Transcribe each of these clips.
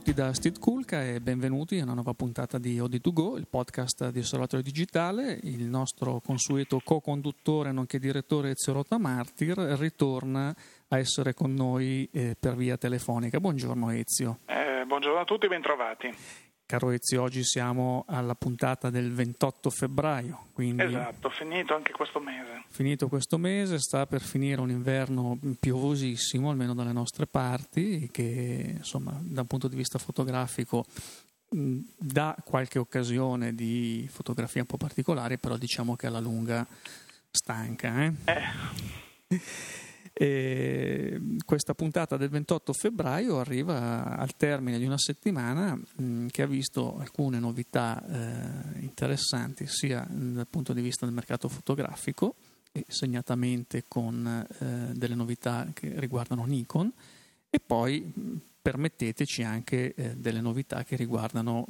tutti da Steve Kulka e benvenuti a una nuova puntata di Odi2Go, il podcast di Osservatorio Digitale. Il nostro consueto co-conduttore nonché direttore Ezio Rota Martir ritorna a essere con noi eh, per via telefonica. Buongiorno Ezio. Eh, buongiorno a tutti, bentrovati. Caro Ezio, oggi siamo alla puntata del 28 febbraio. Quindi esatto, finito anche questo mese. Finito questo mese, sta per finire un inverno piovosissimo, almeno dalle nostre parti, che insomma da un punto di vista fotografico dà qualche occasione di fotografia un po' particolare, però diciamo che alla lunga stanca. Eh? Eh. E questa puntata del 28 febbraio arriva al termine di una settimana mh, che ha visto alcune novità eh, interessanti sia dal punto di vista del mercato fotografico e segnatamente con eh, delle novità che riguardano Nikon e poi mh, permetteteci anche eh, delle novità che riguardano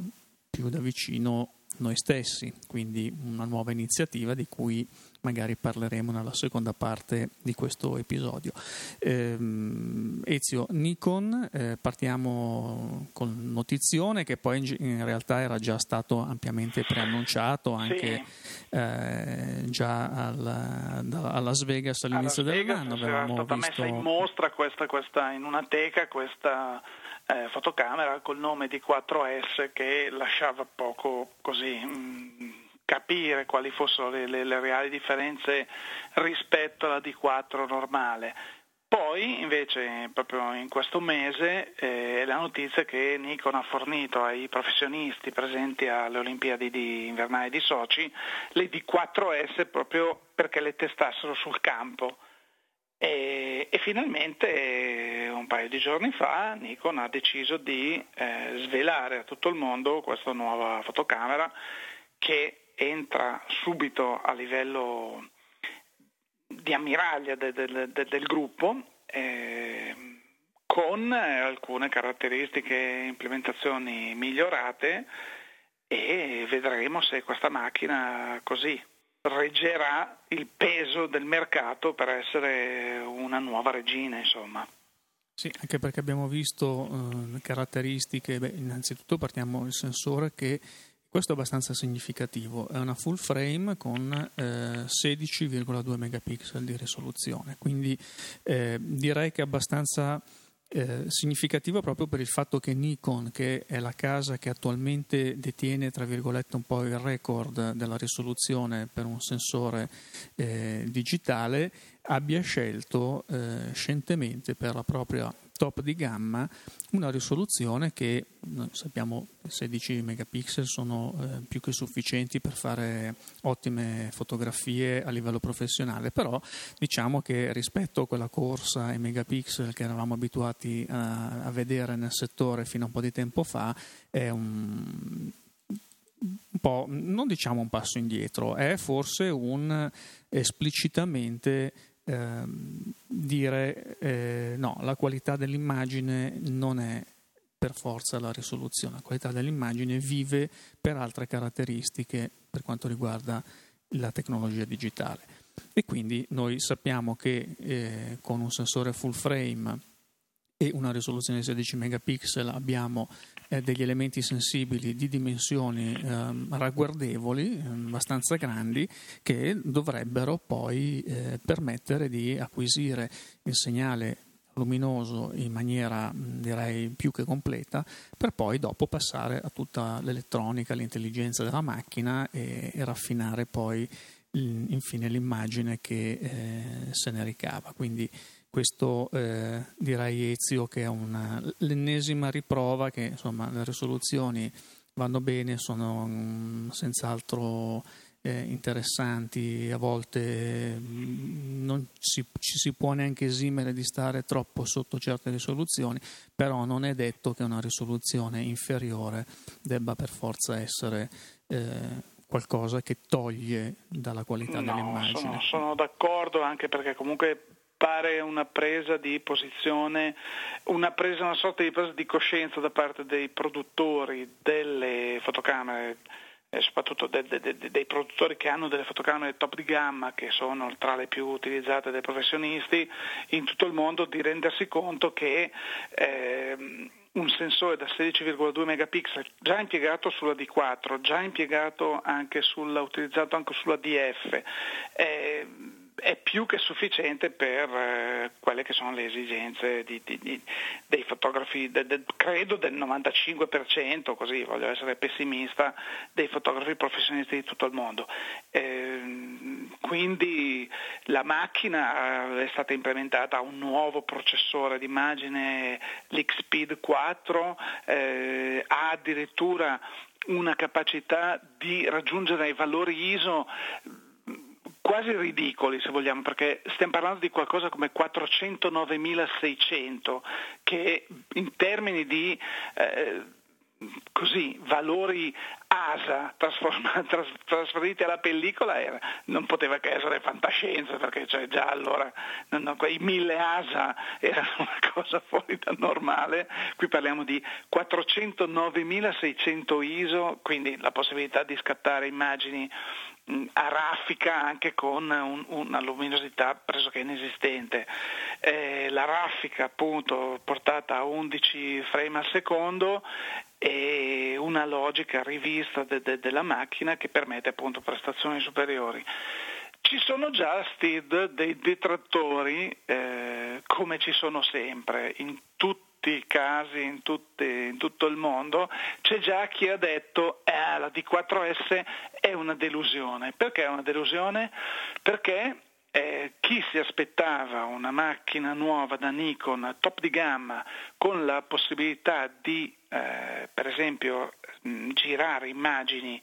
più da vicino noi stessi, quindi una nuova iniziativa di cui magari parleremo nella seconda parte di questo episodio. Eh, Ezio, Nikon, eh, partiamo con notizione che poi in realtà era già stato ampiamente preannunciato anche sì. eh, già alla, a Las Vegas all'inizio dell'anno. Era stata visto... messa in mostra questa, questa, in una teca questa eh, fotocamera col nome di 4S che lasciava poco così mh, mm, capire quali fossero le, le, le, reali differenze rispetto alla D4 normale. Poi invece proprio in questo mese eh, la notizia che Nikon ha fornito ai professionisti presenti alle Olimpiadi di invernali di Sochi le D4S proprio perché le testassero sul campo. E, e, finalmente un paio di giorni fa Nikon ha deciso di eh, svelare a tutto il mondo questa nuova fotocamera che entra subito a livello di ammiraglia de, de, de, del gruppo eh, con alcune caratteristiche e implementazioni migliorate e vedremo se questa macchina così reggerà il peso del mercato per essere una nuova regina, insomma. Sì, anche perché abbiamo visto eh, caratteristiche, beh, innanzitutto partiamo dal sensore che questo è abbastanza significativo, è una full frame con eh, 16,2 megapixel di risoluzione, quindi eh, direi che è abbastanza eh, significativo proprio per il fatto che Nikon, che è la casa che attualmente detiene tra virgolette un po' il record della risoluzione per un sensore eh, digitale, abbia scelto eh, scientemente per la propria top di gamma una risoluzione che sappiamo 16 megapixel sono eh, più che sufficienti per fare ottime fotografie a livello professionale, però diciamo che rispetto a quella corsa ai megapixel che eravamo abituati a, a vedere nel settore fino a un po' di tempo fa è un, un po', non diciamo un passo indietro, è forse un esplicitamente eh, dire eh, no, la qualità dell'immagine non è per forza la risoluzione, la qualità dell'immagine vive per altre caratteristiche per quanto riguarda la tecnologia digitale. E quindi noi sappiamo che eh, con un sensore full frame e una risoluzione di 16 megapixel abbiamo eh, degli elementi sensibili di dimensioni eh, ragguardevoli, eh, abbastanza grandi, che dovrebbero poi eh, permettere di acquisire il segnale luminoso in maniera direi più che completa per poi dopo passare a tutta l'elettronica, l'intelligenza della macchina e, e raffinare poi infine l'immagine che eh, se ne ricava. Quindi questo eh, direi Ezio che è una, l'ennesima riprova che insomma, le risoluzioni vanno bene, sono um, senz'altro eh, interessanti, a volte mm, non si, ci si può neanche esimere di stare troppo sotto certe risoluzioni, però non è detto che una risoluzione inferiore debba per forza essere eh, qualcosa che toglie dalla qualità no, dell'immagine. Sono, sono d'accordo anche perché comunque pare una presa di posizione, una, presa, una sorta di presa di coscienza da parte dei produttori delle fotocamere, eh, soprattutto de, de, de, dei produttori che hanno delle fotocamere top di gamma, che sono tra le più utilizzate dai professionisti in tutto il mondo, di rendersi conto che eh, un sensore da 16,2 megapixel già impiegato sulla D4, già impiegato anche sulla, utilizzato anche sulla DF. Eh, è più che sufficiente per eh, quelle che sono le esigenze di, di, di, dei fotografi, de, de, credo del 95%, così voglio essere pessimista, dei fotografi professionisti di tutto il mondo. Eh, quindi la macchina è stata implementata a un nuovo processore d'immagine, l'XPEED 4, eh, ha addirittura una capacità di raggiungere i valori ISO quasi ridicoli se vogliamo, perché stiamo parlando di qualcosa come 409.600 che in termini di eh, così, valori ASA tras- trasferiti alla pellicola era, non poteva che essere fantascienza perché cioè, già allora non, non, quei mille ASA erano una cosa fuori dal normale, qui parliamo di 409.600 ISO, quindi la possibilità di scattare immagini raffica anche con un, una luminosità pressoché inesistente. Eh, la raffica appunto portata a 11 frame al secondo e una logica rivista de, de, della macchina che permette appunto prestazioni superiori. Ci sono già Steve dei detrattori eh, come ci sono sempre in tutti i casi in, tutti, in, tutto il mondo, c'è già chi ha detto eh, la D4S è una delusione. Perché è una delusione? Perché eh, chi si aspettava una macchina nuova da Nikon top di gamma con la possibilità di eh, per esempio mh, girare immagini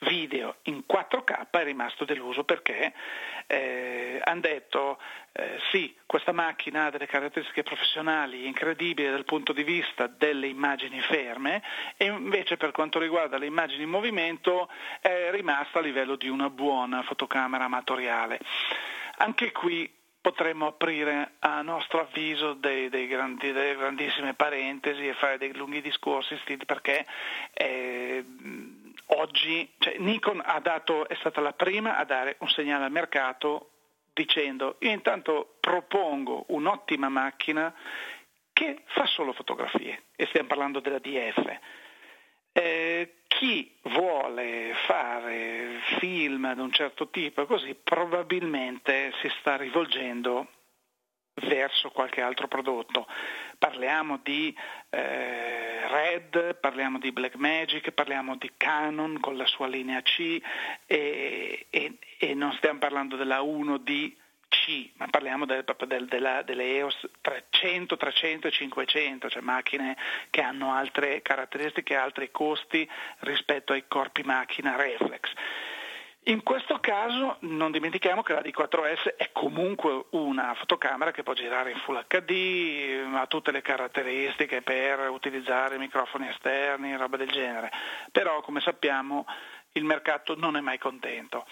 video in 4K è rimasto deluso perché eh, hanno detto eh, sì, questa macchina ha delle caratteristiche professionali incredibili dal punto di vista delle immagini ferme e invece per quanto riguarda le immagini in movimento è rimasta a livello di una buona fotocamera amatoriale. Anche qui potremmo aprire a nostro avviso dei, dei grandi, delle grandissime parentesi e fare dei lunghi discorsi perché eh, oggi cioè Nikon dato, è stata la prima a dare un segnale al mercato dicendo io intanto propongo un'ottima macchina che fa solo fotografie e stiamo parlando della DF. Eh, chi vuole fare film di un certo tipo così probabilmente si sta rivolgendo verso qualche altro prodotto. Parliamo di eh, Red, parliamo di Blackmagic, parliamo di Canon con la sua linea C e, e, e non stiamo parlando della 1D C, ma parliamo del, del, della, delle EOS 300, 300 e 500, cioè macchine che hanno altre caratteristiche, altri costi rispetto ai corpi macchina reflex. In questo caso non dimentichiamo che la D4S è comunque una fotocamera che può girare in Full HD, ha tutte le caratteristiche per utilizzare microfoni esterni, roba del genere, però come sappiamo il mercato non è mai contento.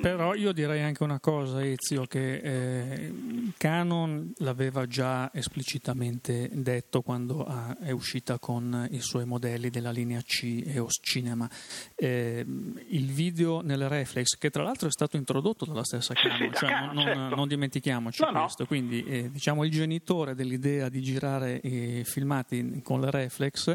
Però io direi anche una cosa, Ezio, che eh, Canon l'aveva già esplicitamente detto quando ha, è uscita con i suoi modelli della linea C EOS Cinema. Eh, il video nelle reflex, che tra l'altro è stato introdotto dalla stessa Canon, cioè non, non, certo. non, dimentichiamoci no, questo. No. Quindi eh, diciamo il genitore dell'idea di girare i filmati con le reflex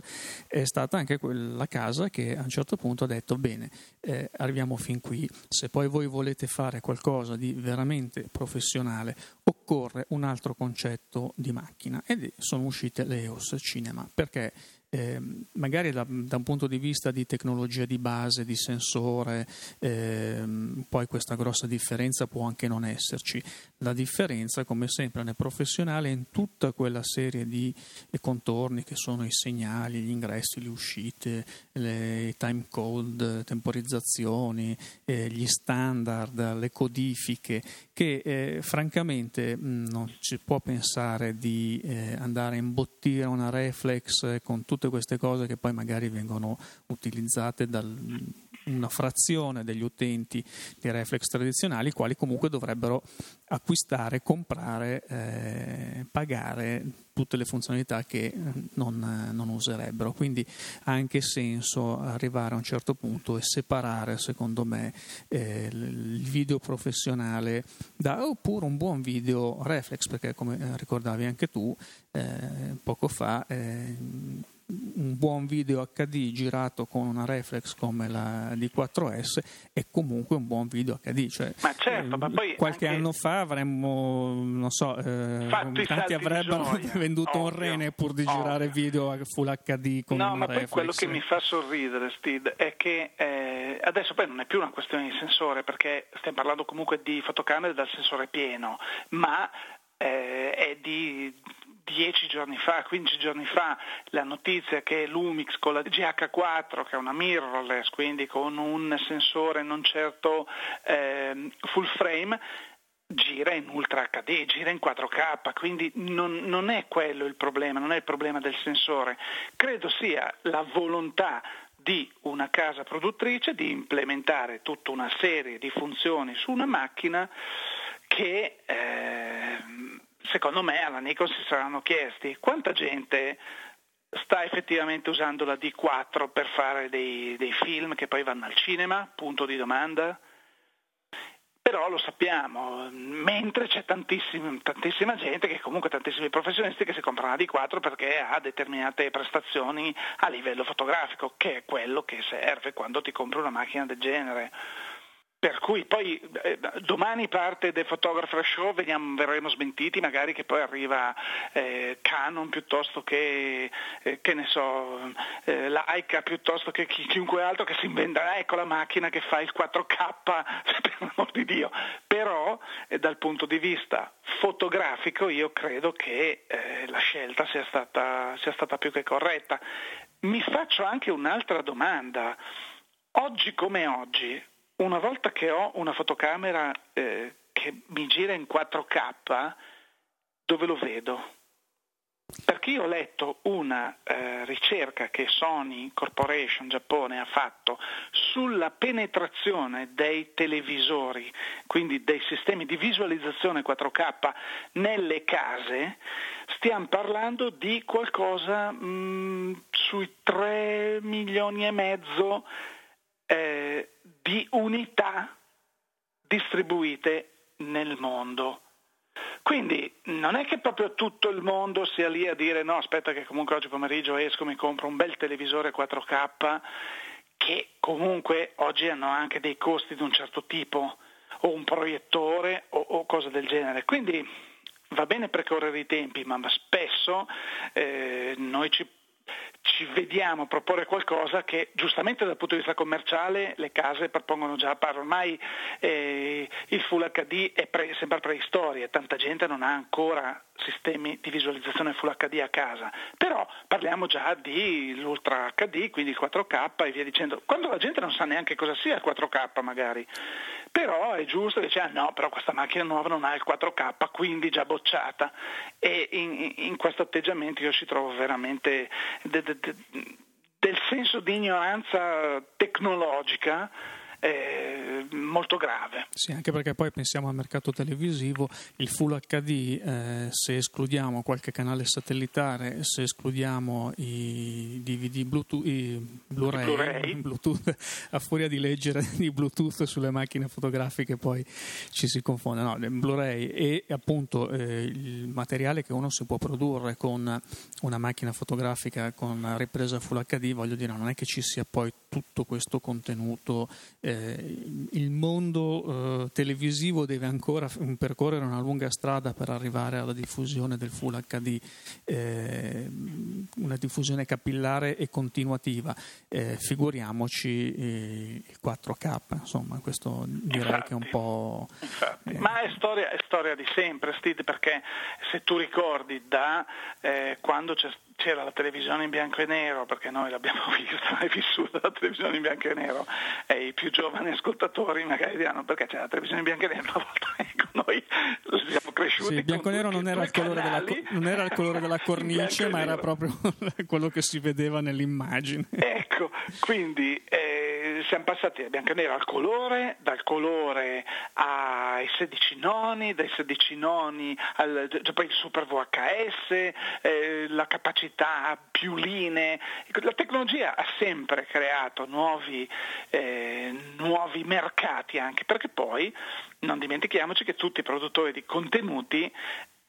è stata anche quella casa che a un certo punto ha detto bene, eh, arriviamo fin qui, se poi voi volete fare qualcosa di veramente professionale, occorre un altro concetto di macchina ed sono uscite le EOS Cinema. Perché eh, magari da, da, un punto di vista di tecnologia di base, di sensore, eh, poi questa grossa differenza può anche non esserci. La differenza, come sempre nel professionale, è in tutta quella serie di contorni che sono i segnali, gli ingressi, le uscite, le time code, temporizzazioni, eh, gli standard, le codifiche, che eh, francamente mh, non si può pensare di eh, andare a imbottire una reflex con tutte queste cose che poi magari vengono utilizzate dal una frazione degli utenti di reflex tradizionali, i quali comunque dovrebbero acquistare, comprare, eh, pagare tutte le funzionalità che eh, non, non, userebbero. Quindi ha anche senso arrivare a un certo punto e separare, secondo me, eh, il video professionale da oppure un buon video reflex, perché come ricordavi anche tu eh, poco fa, eh, un buon video HD girato con una reflex come la D4S è comunque un buon video HD. Cioè, ma certo, ma poi qualche anno fa avremmo, non so, eh, tanti avrebbero venduto Ovvio. un rene pur di Ovvio. girare video Full HD con no, una ma reflex. Poi quello che mi fa sorridere, Steve, è che eh, adesso poi non è più una questione di sensore, perché stiamo parlando comunque di fotocamere dal sensore pieno, ma eh, è di dieci giorni fa, 15 giorni fa, la notizia che Lumix con la GH4, che è una mirrorless, quindi con un sensore non certo eh, full frame, gira in Ultra HD, gira in 4K, quindi non, non, è quello il problema, non è il problema del sensore. Credo sia la volontà di una casa produttrice di implementare tutta una serie di funzioni su una macchina che eh, secondo me alla Nikon si saranno chiesti quanta gente sta effettivamente usando la D4 per fare dei, dei film che poi vanno al cinema, punto di domanda. Però lo sappiamo, mentre c'è tantissima gente, che comunque tantissimi professionisti che si comprano la D4 perché ha determinate prestazioni a livello fotografico, che è quello che serve quando ti compri una macchina del genere. Per cui poi eh, domani parte The Photographer Show, vediamo, verremo smentiti, magari che poi arriva eh, Canon piuttosto che, eh, che ne so, eh, la Leica piuttosto che chi, chiunque altro che si inventerà, ecco la macchina che fa il 4K, per l'amor di Dio. Però eh, dal punto di vista fotografico io credo che eh, la scelta sia stata, sia stata più che corretta. Mi faccio anche un'altra domanda. Oggi come oggi, una volta che ho una fotocamera eh, che mi gira in 4K, dove lo vedo? Perché io ho letto una eh, ricerca che Sony Corporation Giappone ha fatto sulla penetrazione dei televisori, quindi dei sistemi di visualizzazione 4K nelle case, stiamo parlando di qualcosa mh, mm, sui 3 milioni e mezzo eh, di unità distribuite nel mondo. Quindi non è che proprio tutto il mondo sia lì a dire no, aspetta che comunque oggi pomeriggio esco, mi compro un bel televisore 4K che comunque oggi hanno anche dei costi di un certo tipo, o un proiettore o, o cose del genere. Quindi va bene precorrere i tempi, ma spesso eh, noi ci ci vediamo proporre qualcosa che giustamente dal punto di vista commerciale le case propongono già, ormai eh, il Full HD è pre, sembra preistoria, tanta gente non ha ancora sistemi di visualizzazione Full HD a casa, però parliamo già di l'Ultra HD, quindi il 4K e via dicendo, quando la gente non sa neanche cosa sia il 4K magari, però è giusto che dice ah no, però questa macchina nuova non ha il 4K, quindi già bocciata. E in, in questo atteggiamento io ci trovo veramente de, de, de, del senso di ignoranza tecnologica eh, molto grave. Sì, anche perché poi pensiamo al mercato televisivo, il Full HD, eh, se escludiamo qualche canale satellitare, se escludiamo i DVD Bluetooth, i Blu-ray, Blu-ray. Bluetooth, a furia di leggere di Bluetooth sulle macchine fotografiche poi ci si confonde, no, Blu-ray e appunto eh, il materiale che uno si può produrre con una macchina fotografica con ripresa Full HD, voglio dire, non è che ci sia poi tutto questo contenuto eh, il mondo eh, televisivo deve ancora percorrere una lunga strada per arrivare alla diffusione del Full HD, eh, una diffusione capillare e continuativa. Eh, figuriamoci eh, il 4K, insomma, questo direi infatti, che è un po'. Eh, Ma è storia, è storia, di sempre, Steve, perché se tu ricordi da quando c'è c'era la televisione in bianco e nero, perché noi l'abbiamo vista e vissuta la televisione in bianco e nero, e i più giovani ascoltatori magari diranno perché c'era la televisione in bianco e nero una volta, ecco, noi siamo cresciuti. Sì, il bianco e nero non era il, della, non era il, colore della, cornice, ma era proprio quello che si vedeva nell'immagine. Ecco, quindi... Eh, siamo passati da bianco nero al colore, dal colore ai 16 noni, dai 16 noni al cioè poi il super VHS, eh, la capacità più linee. La tecnologia ha sempre creato nuovi, eh, nuovi mercati anche, perché poi non dimentichiamoci che tutti i produttori di contenuti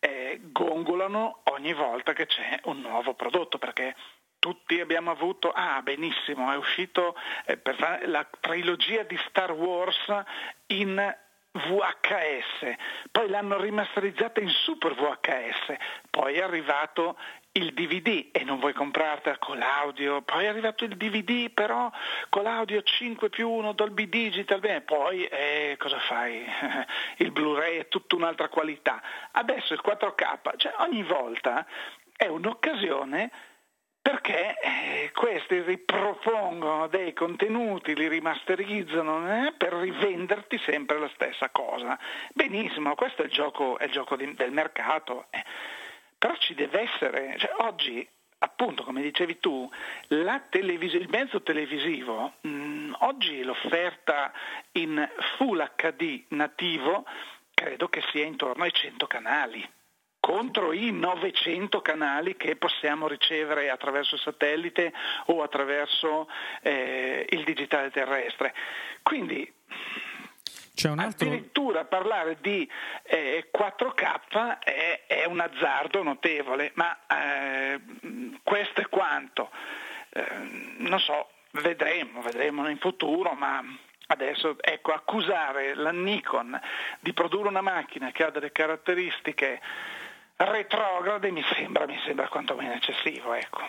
eh, gongolano ogni volta che c'è un nuovo prodotto, perché tutti abbiamo avuto, ah benissimo, è uscito eh, per la trilogia di Star Wars in VHS, poi l'hanno rimasterizzata in Super VHS, poi è arrivato il DVD e non vuoi comprartela con l'audio, poi è arrivato il DVD però con l'audio 5 più 1 Dolby Digital, bene, poi eh, cosa fai? il Blu-ray è tutta un'altra qualità, adesso il 4K, cioè ogni volta è un'occasione perché eh, questi ripropongono dei contenuti, li rimasterizzano eh, per rivenderti sempre la stessa cosa. Benissimo, questo è il gioco, è il gioco di, del mercato, eh. però ci deve essere, cioè, oggi appunto come dicevi tu, televis- il mezzo televisivo, mh, mm, oggi l'offerta in Full HD nativo credo che sia intorno ai 100 canali contro i 900 canali che possiamo ricevere attraverso il satellite o attraverso eh, il digitale terrestre. Quindi altro... addirittura parlare di eh, 4K è, è, un azzardo notevole, ma eh, questo è quanto. Eh, non so, vedremo, vedremo in futuro, ma Adesso, ecco, accusare la Nikon di produrre una macchina che ha delle caratteristiche retrograde mi sembra, mi sembra quantomeno eccessivo. Ecco.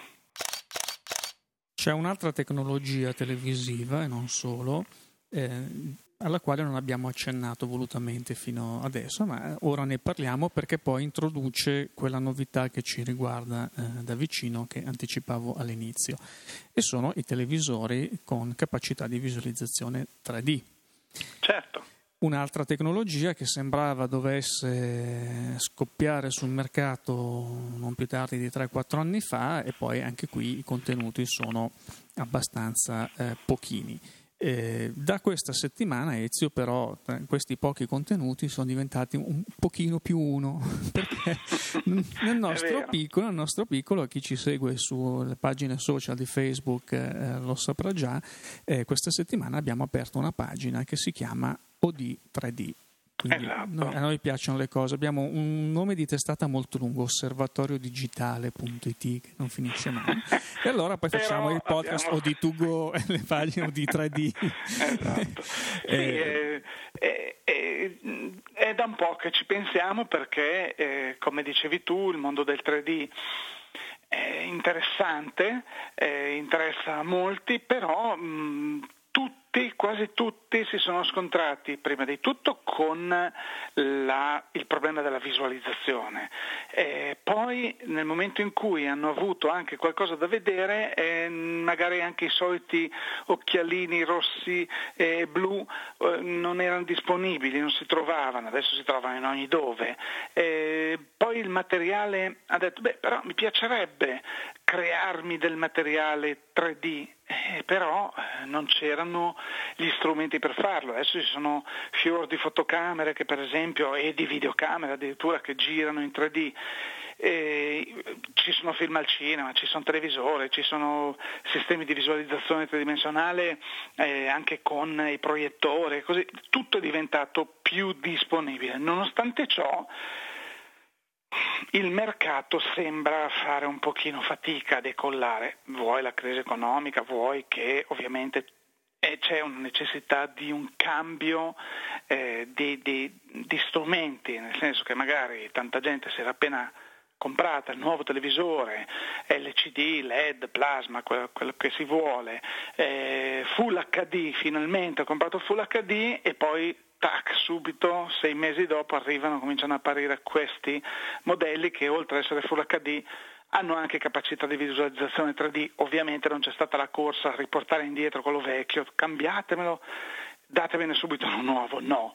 C'è un'altra tecnologia televisiva e non solo, eh, alla quale non abbiamo accennato volutamente fino adesso, ma ora ne parliamo perché poi introduce quella novità che ci riguarda eh, da vicino che anticipavo all'inizio, e sono i televisori con capacità di visualizzazione 3D. Certo un'altra tecnologia che sembrava dovesse scoppiare sul mercato non più tardi di 3-4 anni fa e poi anche qui i contenuti sono abbastanza eh, pochini. Eh, da questa settimana Ezio però questi pochi contenuti sono diventati un pochino più uno perché nel nostro, piccolo, nel nostro piccolo chi ci segue sulle pagine social di Facebook eh, lo saprà già eh, questa settimana abbiamo aperto una pagina che si chiama OD 3D. Quindi esatto. a noi piacciono le cose. Abbiamo un nome di testata molto lungo, osservatoriodigitale.it, che non finisce mai. e allora poi facciamo il podcast abbiamo... OD2Go e le pagine OD3D. esatto. eh, eh, eh, è da un po' che ci pensiamo perché, eh, come dicevi tu, il mondo del 3D è interessante, eh, interessa a molti, però mh, tutti, quasi tutti si sono scontrati prima di tutto con la, il problema della visualizzazione. E poi nel momento in cui hanno avuto anche qualcosa da vedere, eh, magari anche i soliti occhialini rossi e blu eh, non erano disponibili, non si trovavano, adesso si trovano in ogni dove. E poi il materiale ha detto, beh però mi piacerebbe crearmi del materiale 3D, eh, però eh, non c'erano gli strumenti per farlo. Adesso ci sono fior di fotocamere che per esempio e di videocamere addirittura che girano in 3D. E ci sono film al cinema, ci sono televisori, ci sono sistemi di visualizzazione tridimensionale eh, anche con i proiettori, così tutto è diventato più disponibile. Nonostante ciò, il mercato sembra fare un pochino fatica a decollare, vuoi la crisi economica, vuoi che ovviamente eh, c'è una necessità di un cambio eh, di, di, di, strumenti, nel senso che magari tanta gente si era appena comprata il nuovo televisore, LCD, LED, plasma, quello, quello che si vuole, eh, Full HD, finalmente ho comprato Full HD e poi tac, subito, sei mesi dopo arrivano, cominciano a apparire questi modelli che oltre ad essere Full HD hanno anche capacità di visualizzazione 3D, ovviamente non c'è stata la corsa a riportare indietro quello vecchio, cambiatemelo, datevene subito uno nuovo, no,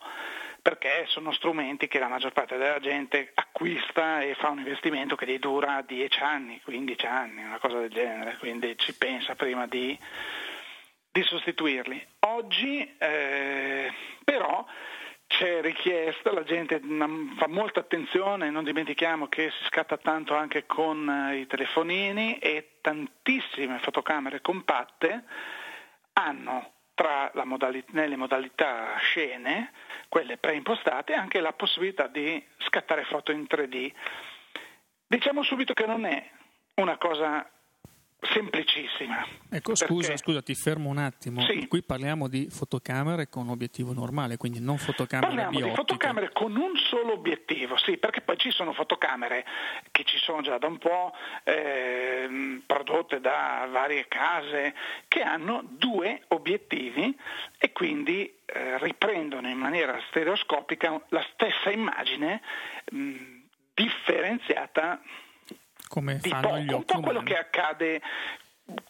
perché sono strumenti che la maggior parte della gente acquista e fa un investimento che gli dura 10 anni, 15 anni, una cosa del genere, quindi ci pensa prima di di sostituirli. Oggi eh, però c'è richiesta, la gente fa molta attenzione, non dimentichiamo che si scatta tanto anche con eh, i telefonini e tantissime fotocamere compatte hanno tra modalità, nelle modalità scene, quelle preimpostate, anche la possibilità di scattare foto in 3D. Diciamo subito che non è una cosa semplicissima. Ecco, scusa, perché... scusa, ti fermo un attimo. Sì. Qui parliamo di fotocamere con obiettivo normale, quindi non fotocamere Parliamo biottiche. di fotocamere con un solo obiettivo, sì, perché poi ci sono fotocamere che ci sono già da un po', eh, prodotte da varie case, che hanno due obiettivi e quindi eh, riprendono in maniera stereoscopica la stessa immagine mh, differenziata come fanno poco, gli occhi un po' quello umani. che accade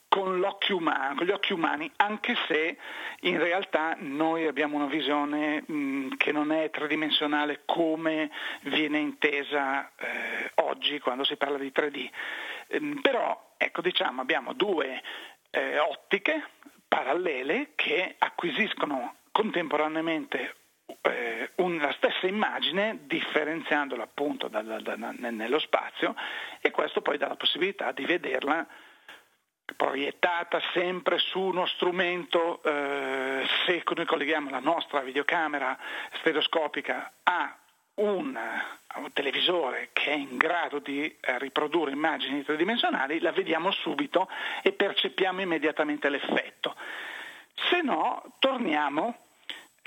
con, umano, con, gli occhi umani, anche se in realtà noi abbiamo una visione mh, che non è tridimensionale come viene intesa eh, oggi quando si parla di 3D. Ehm, però ecco, diciamo, abbiamo due eh, ottiche parallele che acquisiscono contemporaneamente eh, una stessa immagine differenziandola appunto da, da, da, nello spazio e questo poi dà la possibilità di vederla proiettata sempre su uno strumento, eh, se noi colleghiamo la nostra videocamera stereoscopica a un, un, televisore che è in grado di eh, riprodurre immagini tridimensionali, la vediamo subito e percepiamo immediatamente l'effetto. Se no, torniamo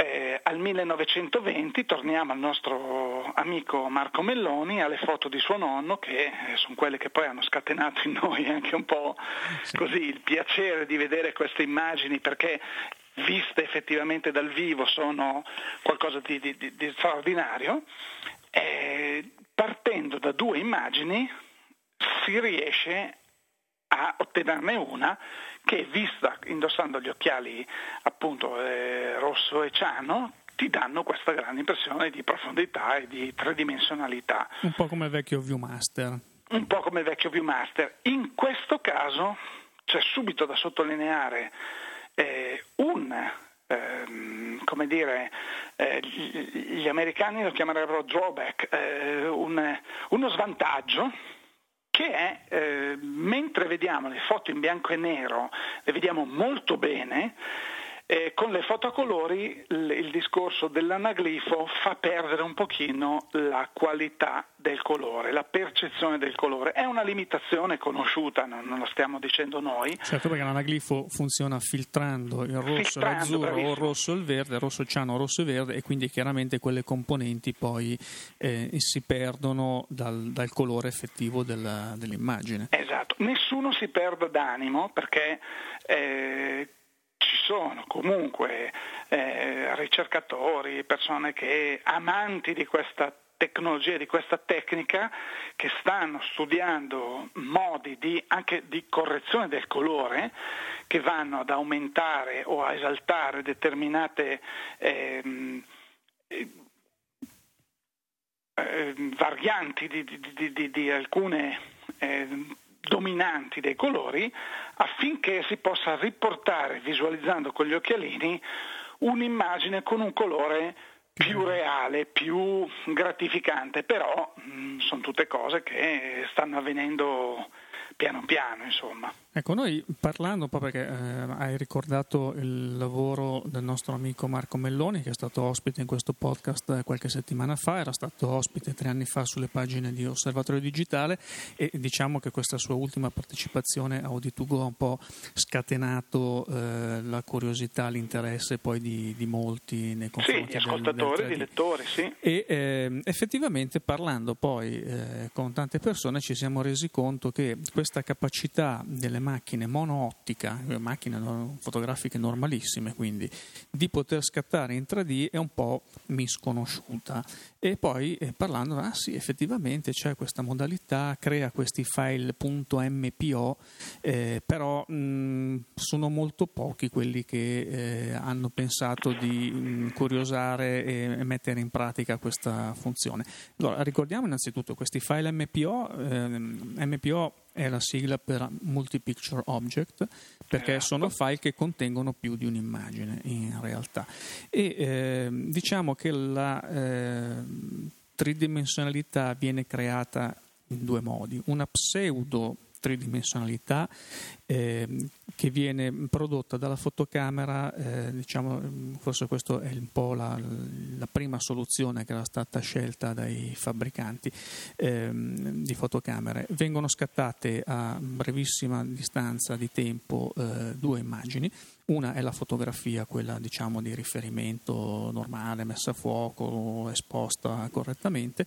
eh, al 1920 torniamo al nostro amico Marco Melloni, alle foto di suo nonno, che eh, sono quelle che poi hanno scatenato in noi anche un po' così il piacere di vedere queste immagini, perché viste effettivamente dal vivo sono qualcosa di, di, di straordinario. Eh, partendo da due immagini si riesce a ottenerne una che vista indossando gli occhiali appunto eh, rosso e ciano ti danno questa grande impressione di profondità e di tridimensionalità. Un po' come il vecchio Viewmaster. Un po' come il vecchio Viewmaster. In questo caso c'è subito da sottolineare eh, un ehm, come dire, eh, gli americani lo chiamerebbero drawback, eh, un, uno svantaggio che è, eh, mentre vediamo le foto in bianco e nero, le vediamo molto bene, eh, con le foto a colori il, il, discorso dell'anaglifo fa perdere un pochino la qualità del colore, la percezione del colore. È una limitazione conosciuta, non, non lo stiamo dicendo noi. Certo perché l'anaglifo funziona filtrando il rosso filtrando, e l'azzurro bravissimo. o il rosso e il verde, il rosso ciano, rosso e verde e quindi chiaramente quelle componenti poi eh, si perdono dal, dal colore effettivo della, dell'immagine. Esatto, nessuno si perde d'animo perché... Eh, ci sono comunque eh, ricercatori, persone che amanti di questa tecnologia, di questa tecnica, che stanno studiando modi di, anche di correzione del colore che vanno ad aumentare o a esaltare determinate eh, eh, varianti di, di, di, di alcune eh, dominanti dei colori affinché si possa riportare visualizzando con gli occhialini un'immagine con un colore più reale, più gratificante, però mh, mm, sono tutte cose che stanno avvenendo piano piano, insomma. Ecco, noi parlando, un po' perché eh, hai ricordato il lavoro del nostro amico Marco Melloni, che è stato ospite in questo podcast qualche settimana fa, era stato ospite tre anni fa sulle pagine di Osservatorio Digitale e diciamo che questa sua ultima partecipazione a Auditugo ha un po' scatenato eh, la curiosità, l'interesse poi di, di molti nei confronti sì, di ascoltatori, di lettori, sì. E eh, effettivamente parlando poi eh, con tante persone ci siamo resi conto che questa capacità delle delle macchine monoottica, macchine fotografiche normalissime, quindi di poter scattare in 3D è un po' misconosciuta. E poi eh, parlando, ah sì, effettivamente c'è questa modalità, crea questi file .mpo, eh, però mh, sono molto pochi quelli che eh, hanno pensato di mh, curiosare e mettere in pratica questa funzione. Allora, ricordiamo innanzitutto questi file MPO, MPO è la sigla per Multi-Picture Object, perché eh. sono file che contengono più di un'immagine in realtà. E eh, diciamo che la eh, tridimensionalità viene creata in due modi, una pseudo tridimensionalità eh, che viene prodotta dalla fotocamera, eh, diciamo, forse questa è un po' la, la, prima soluzione che era stata scelta dai fabbricanti eh, di fotocamere. Vengono scattate a brevissima distanza di tempo eh, due immagini. Una è la fotografia, quella diciamo di riferimento normale, messa a fuoco, esposta correttamente,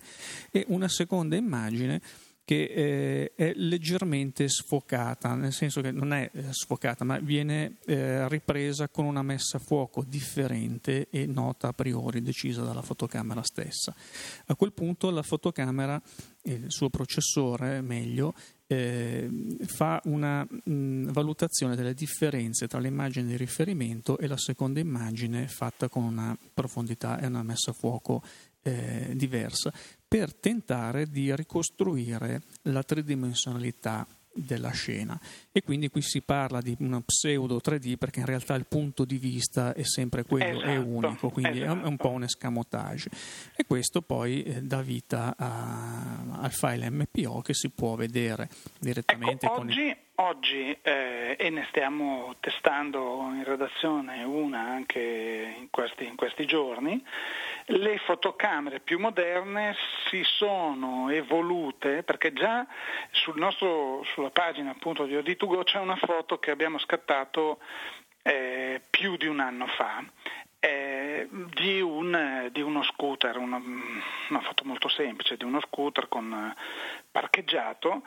e una seconda immagine che eh, è leggermente sfocata, nel senso che non è eh, sfocata, ma viene eh, ripresa con una messa a fuoco differente e nota a priori decisa dalla fotocamera stessa. A quel punto la fotocamera, il suo processore meglio, eh, fa una mh, valutazione delle differenze tra l'immagine di riferimento e la seconda immagine fatta con una profondità e una messa a fuoco eh, diversa per tentare di ricostruire la tridimensionalità della scena e quindi qui si parla di una pseudo 3D perché in realtà il punto di vista è sempre quello, esatto, è unico, quindi esatto. è un po' un escamotage e questo poi eh, dà vita a, al file MPO che si può vedere direttamente ecco, oggi, il... oggi eh, e ne stiamo testando in redazione una anche in questi, in questi giorni le fotocamere più moderne si sono evolute perché già sul nostro, sulla pagina appunto di Oditugo c'è una foto che abbiamo scattato eh, più di un anno fa eh, di, un, di, uno scooter, una, una, foto molto semplice di uno scooter con parcheggiato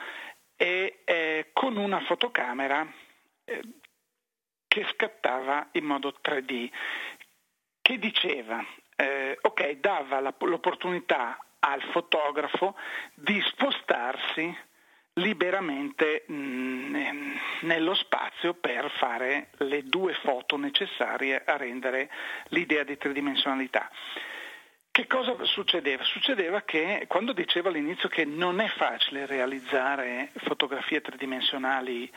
e eh, con una fotocamera eh, che scattava in modo 3D che diceva eh, ok, dava la, l'opportunità al fotografo di spostarsi liberamente mh, mm, nello spazio per fare le due foto necessarie a rendere l'idea di tridimensionalità. Che cosa succedeva? Succedeva che quando dicevo all'inizio che non è facile realizzare fotografie tridimensionali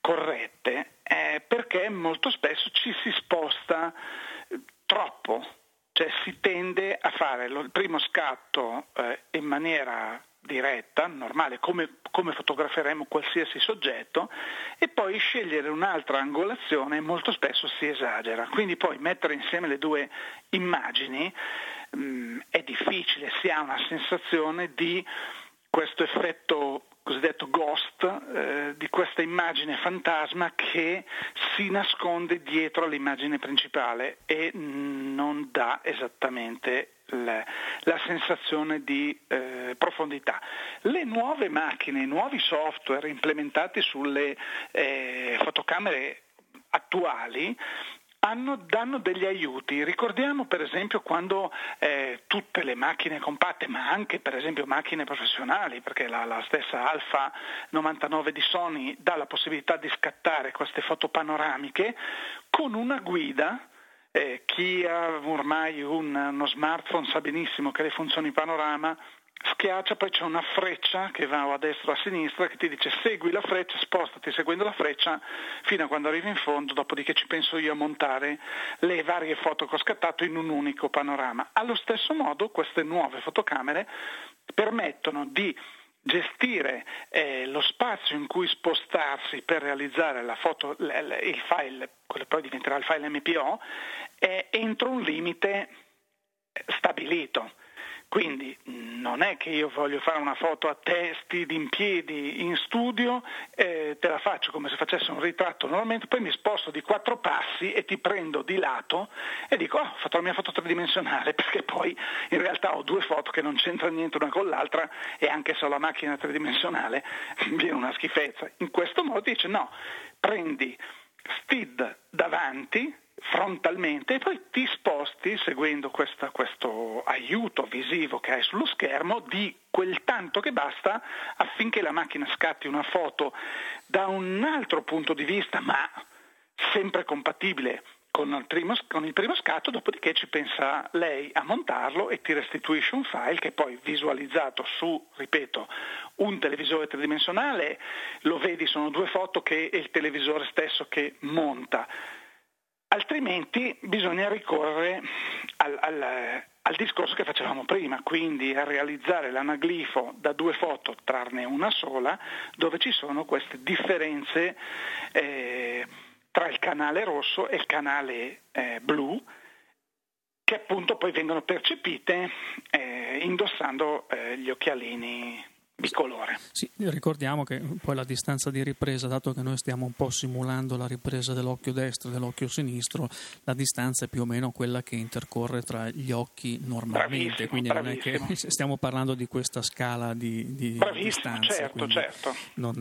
corrette, è perché molto spesso ci si sposta troppo cioè si tende a fare il primo scatto eh, in maniera diretta, normale, come, come, fotograferemo qualsiasi soggetto, e poi scegliere un'altra angolazione molto spesso si esagera. Quindi poi mettere insieme le due immagini mh, mm, è difficile, si ha una sensazione di questo effetto cosiddetto ghost, eh, di questa immagine fantasma che si nasconde dietro all'immagine principale e non dà esattamente la, la sensazione di eh, profondità. Le nuove macchine, i nuovi software implementati sulle eh, fotocamere attuali hanno, danno degli aiuti. Ricordiamo per esempio quando eh, tutte le macchine compatte, ma anche per esempio macchine professionali, perché la, la, stessa Alfa 99 di Sony dà la possibilità di scattare queste foto panoramiche con una guida. Eh, chi ha ormai un, uno smartphone sa benissimo che le funzioni panorama schiaccia, poi c'è una freccia che va a destra o a sinistra che ti dice segui la freccia, spostati seguendo la freccia fino a quando arrivi in fondo, dopodiché ci penso io a montare le varie foto che ho scattato in un unico panorama. Allo stesso modo queste nuove fotocamere permettono di gestire eh, lo spazio in cui spostarsi per realizzare la foto, il file, quello poi diventerà il file MPO, eh, entro un limite stabilito. Quindi non è che io voglio fare una foto a testi in piedi in studio, eh, te la faccio come se facessi un ritratto normalmente, poi mi sposto di quattro passi e ti prendo di lato e dico oh, ho fatto la mia foto tridimensionale perché poi in realtà ho due foto che non c'entrano niente una con l'altra e anche se ho la macchina tridimensionale viene una schifezza. In questo modo dice no, prendi STID davanti, frontalmente e poi ti sposti seguendo questa, questo aiuto visivo che hai sullo schermo di quel tanto che basta affinché la macchina scatti una foto da un altro punto di vista ma sempre compatibile con il, primo, con il, primo, scatto, dopodiché ci pensa lei a montarlo e ti restituisce un file che poi visualizzato su, ripeto, un televisore tridimensionale, lo vedi, sono due foto che è il televisore stesso che monta. Altrimenti bisogna ricorrere al, al, al discorso che facevamo prima, quindi a realizzare l'anaglifo da due foto, trarne una sola, dove ci sono queste differenze. Eh, tra il canale rosso e il canale eh, blu che appunto poi vengono percepite eh, indossando eh, gli occhialini bicolore. Sì, ricordiamo che poi la distanza di ripresa, dato che noi stiamo un po' simulando la ripresa dell'occhio destro e dell'occhio sinistro, la distanza è più o meno quella che intercorre tra gli occhi normalmente, bravissimo, quindi bravissimo. non è che stiamo parlando di questa scala di, di distanza. Certo, certo.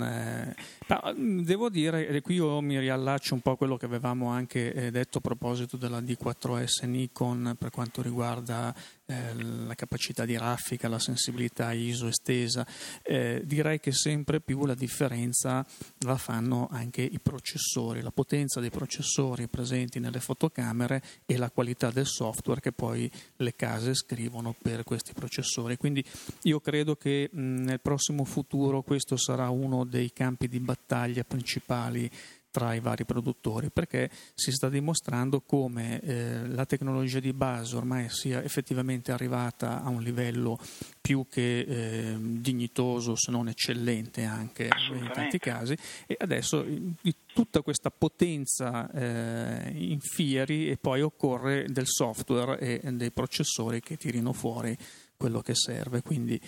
È... devo dire, e qui io mi riallaccio un po' a quello che avevamo anche eh, detto a proposito della D4S Nikon per quanto riguarda eh, la capacità di raffica, la sensibilità ISO estesa, eh, direi che sempre più la differenza la fanno anche i processori, la potenza dei processori presenti nelle fotocamere e la qualità del software che poi le case scrivono per questi processori. Quindi io credo che mh, nel prossimo futuro questo sarà uno dei campi di battaglia principali tra i vari produttori perché si sta dimostrando come eh, la tecnologia di base ormai sia effettivamente arrivata a un livello più che eh, dignitoso se non eccellente anche in tanti casi. E adesso di tutta questa potenza eh, in fieri e poi occorre del software e dei processori che tirino fuori quello che serve, quindi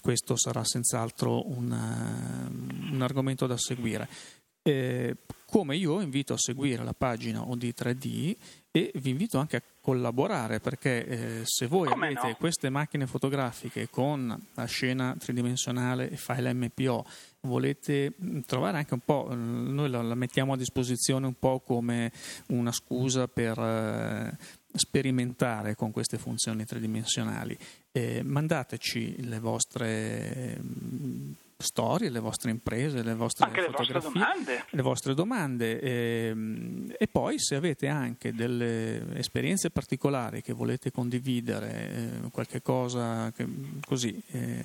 questo sarà senz'altro un, un argomento da seguire. Eh, come io invito a seguire la pagina OD3D e vi invito anche a collaborare perché eh, se voi Come avete no? queste macchine fotografiche con la scena tridimensionale e file MPO volete mm, trovare anche un po', mm, noi la, la mettiamo a disposizione un po' come una scusa per eh, sperimentare con queste funzioni tridimensionali, eh, mandateci le vostre mm, storie, le vostre imprese, le vostre anche fotografie, le vostre domande, le vostre domande e, e, poi se avete anche delle esperienze particolari che volete condividere, eh, qualche cosa che, così, eh,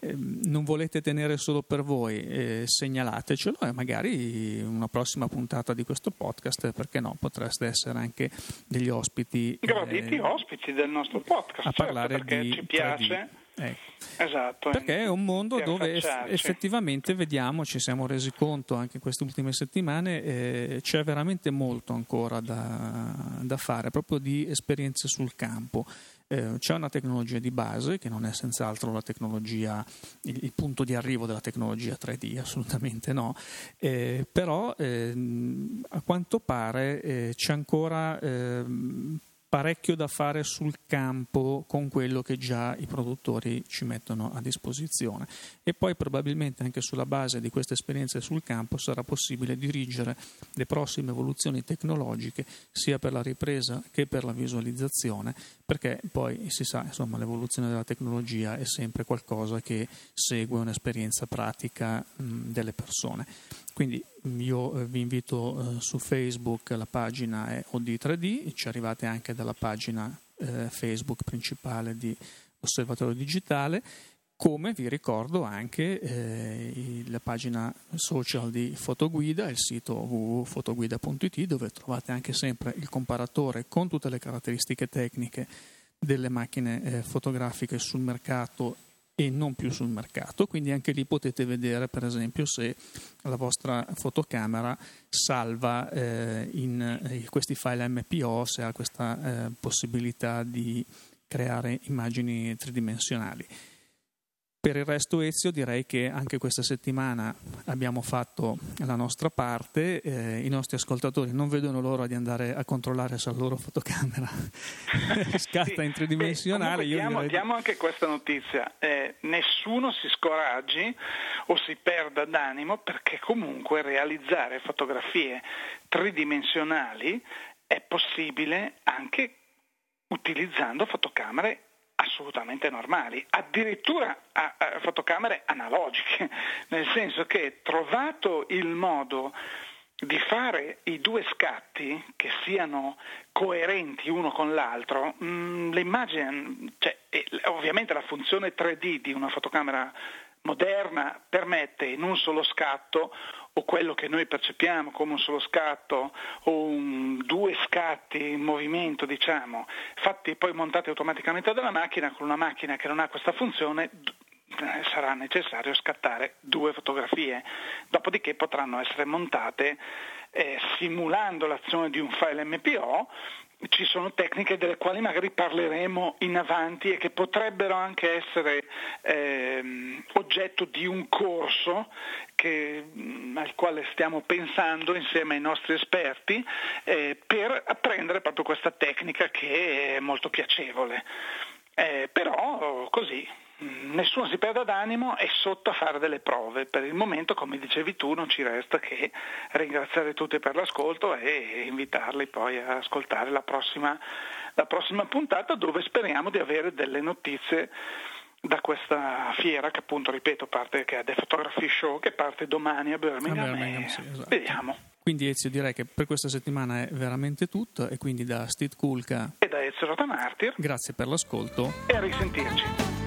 eh, non volete tenere solo per voi, eh, segnalatecelo e magari una prossima puntata di questo podcast, perché no, potreste essere anche degli ospiti. Graditi eh, ospiti del nostro podcast, a certo, parlare perché di ci piace. 3D. Ecco. Esatto, Perché è un mondo dove affacciarci. effettivamente vediamo, ci siamo resi conto anche in queste ultime settimane, eh, c'è veramente molto ancora da, da, fare, proprio di esperienze sul campo. Eh, c'è una tecnologia di base che non è senz'altro la tecnologia, il, il punto di arrivo della tecnologia 3D, assolutamente no, eh, però ehm, a quanto pare eh, c'è ancora ehm, parecchio da fare sul campo con quello che già i produttori ci mettono a disposizione. E poi probabilmente anche sulla base di queste esperienze sul campo sarà possibile dirigere le prossime evoluzioni tecnologiche sia per la ripresa che per la visualizzazione perché poi si sa insomma l'evoluzione della tecnologia è sempre qualcosa che segue un'esperienza pratica mh, delle persone quindi io eh, vi invito eh, su Facebook, la pagina è OD3D, ci arrivate anche dalla pagina eh, Facebook principale di Osservatorio Digitale, come vi ricordo anche la pagina social di Fotoguida, il sito www.fotoguida.it dove trovate anche sempre il comparatore con tutte le caratteristiche tecniche delle macchine fotografiche sul mercato e non più sul mercato, quindi anche lì potete vedere per esempio se la vostra fotocamera salva eh, in eh, questi file MPO, se ha questa eh, possibilità di creare immagini tridimensionali. Per il resto Ezio direi che anche questa settimana abbiamo fatto la nostra parte, eh, i nostri ascoltatori non vedono l'ora di andare a controllare se la loro fotocamera scatta sì. in tridimensionale. Beh, diamo, direi... diamo, anche questa notizia, eh, nessuno si scoraggi o si perda d'animo perché comunque realizzare fotografie tridimensionali è possibile anche utilizzando fotocamere assolutamente normali, addirittura a, a fotocamere analogiche, nel senso che trovato il modo di fare i due scatti che siano coerenti uno con l'altro, mm, l'immagine, cioè, ovviamente la funzione 3D di una fotocamera moderna permette in un solo scatto o quello che noi percepiamo come un solo scatto o un, due scatti in movimento, diciamo, fatti poi montati automaticamente dalla macchina, con una macchina che non ha questa funzione eh, sarà necessario scattare due fotografie, dopodiché potranno essere montate eh, simulando l'azione di un file MPO ci sono tecniche delle quali magari parleremo in avanti e che potrebbero anche essere eh, oggetto di un corso che, mm, al quale stiamo pensando insieme ai nostri esperti eh, per apprendere proprio questa tecnica che è molto piacevole. Eh, però così nessuno si perda d'animo, è sotto a fare delle prove. Per il momento, come dicevi tu, non ci resta che ringraziare tutti per l'ascolto e invitarli poi a ascoltare la prossima, la prossima puntata dove speriamo di avere delle notizie da questa fiera che appunto, ripeto, parte che è The Photography Show che parte domani a Birmingham. A Birmingham sì, esatto. Vediamo. Quindi Ezio direi che per questa settimana è veramente tutto e quindi da Steve Kulka e da Ezio Rotamartir grazie per l'ascolto e a risentirci.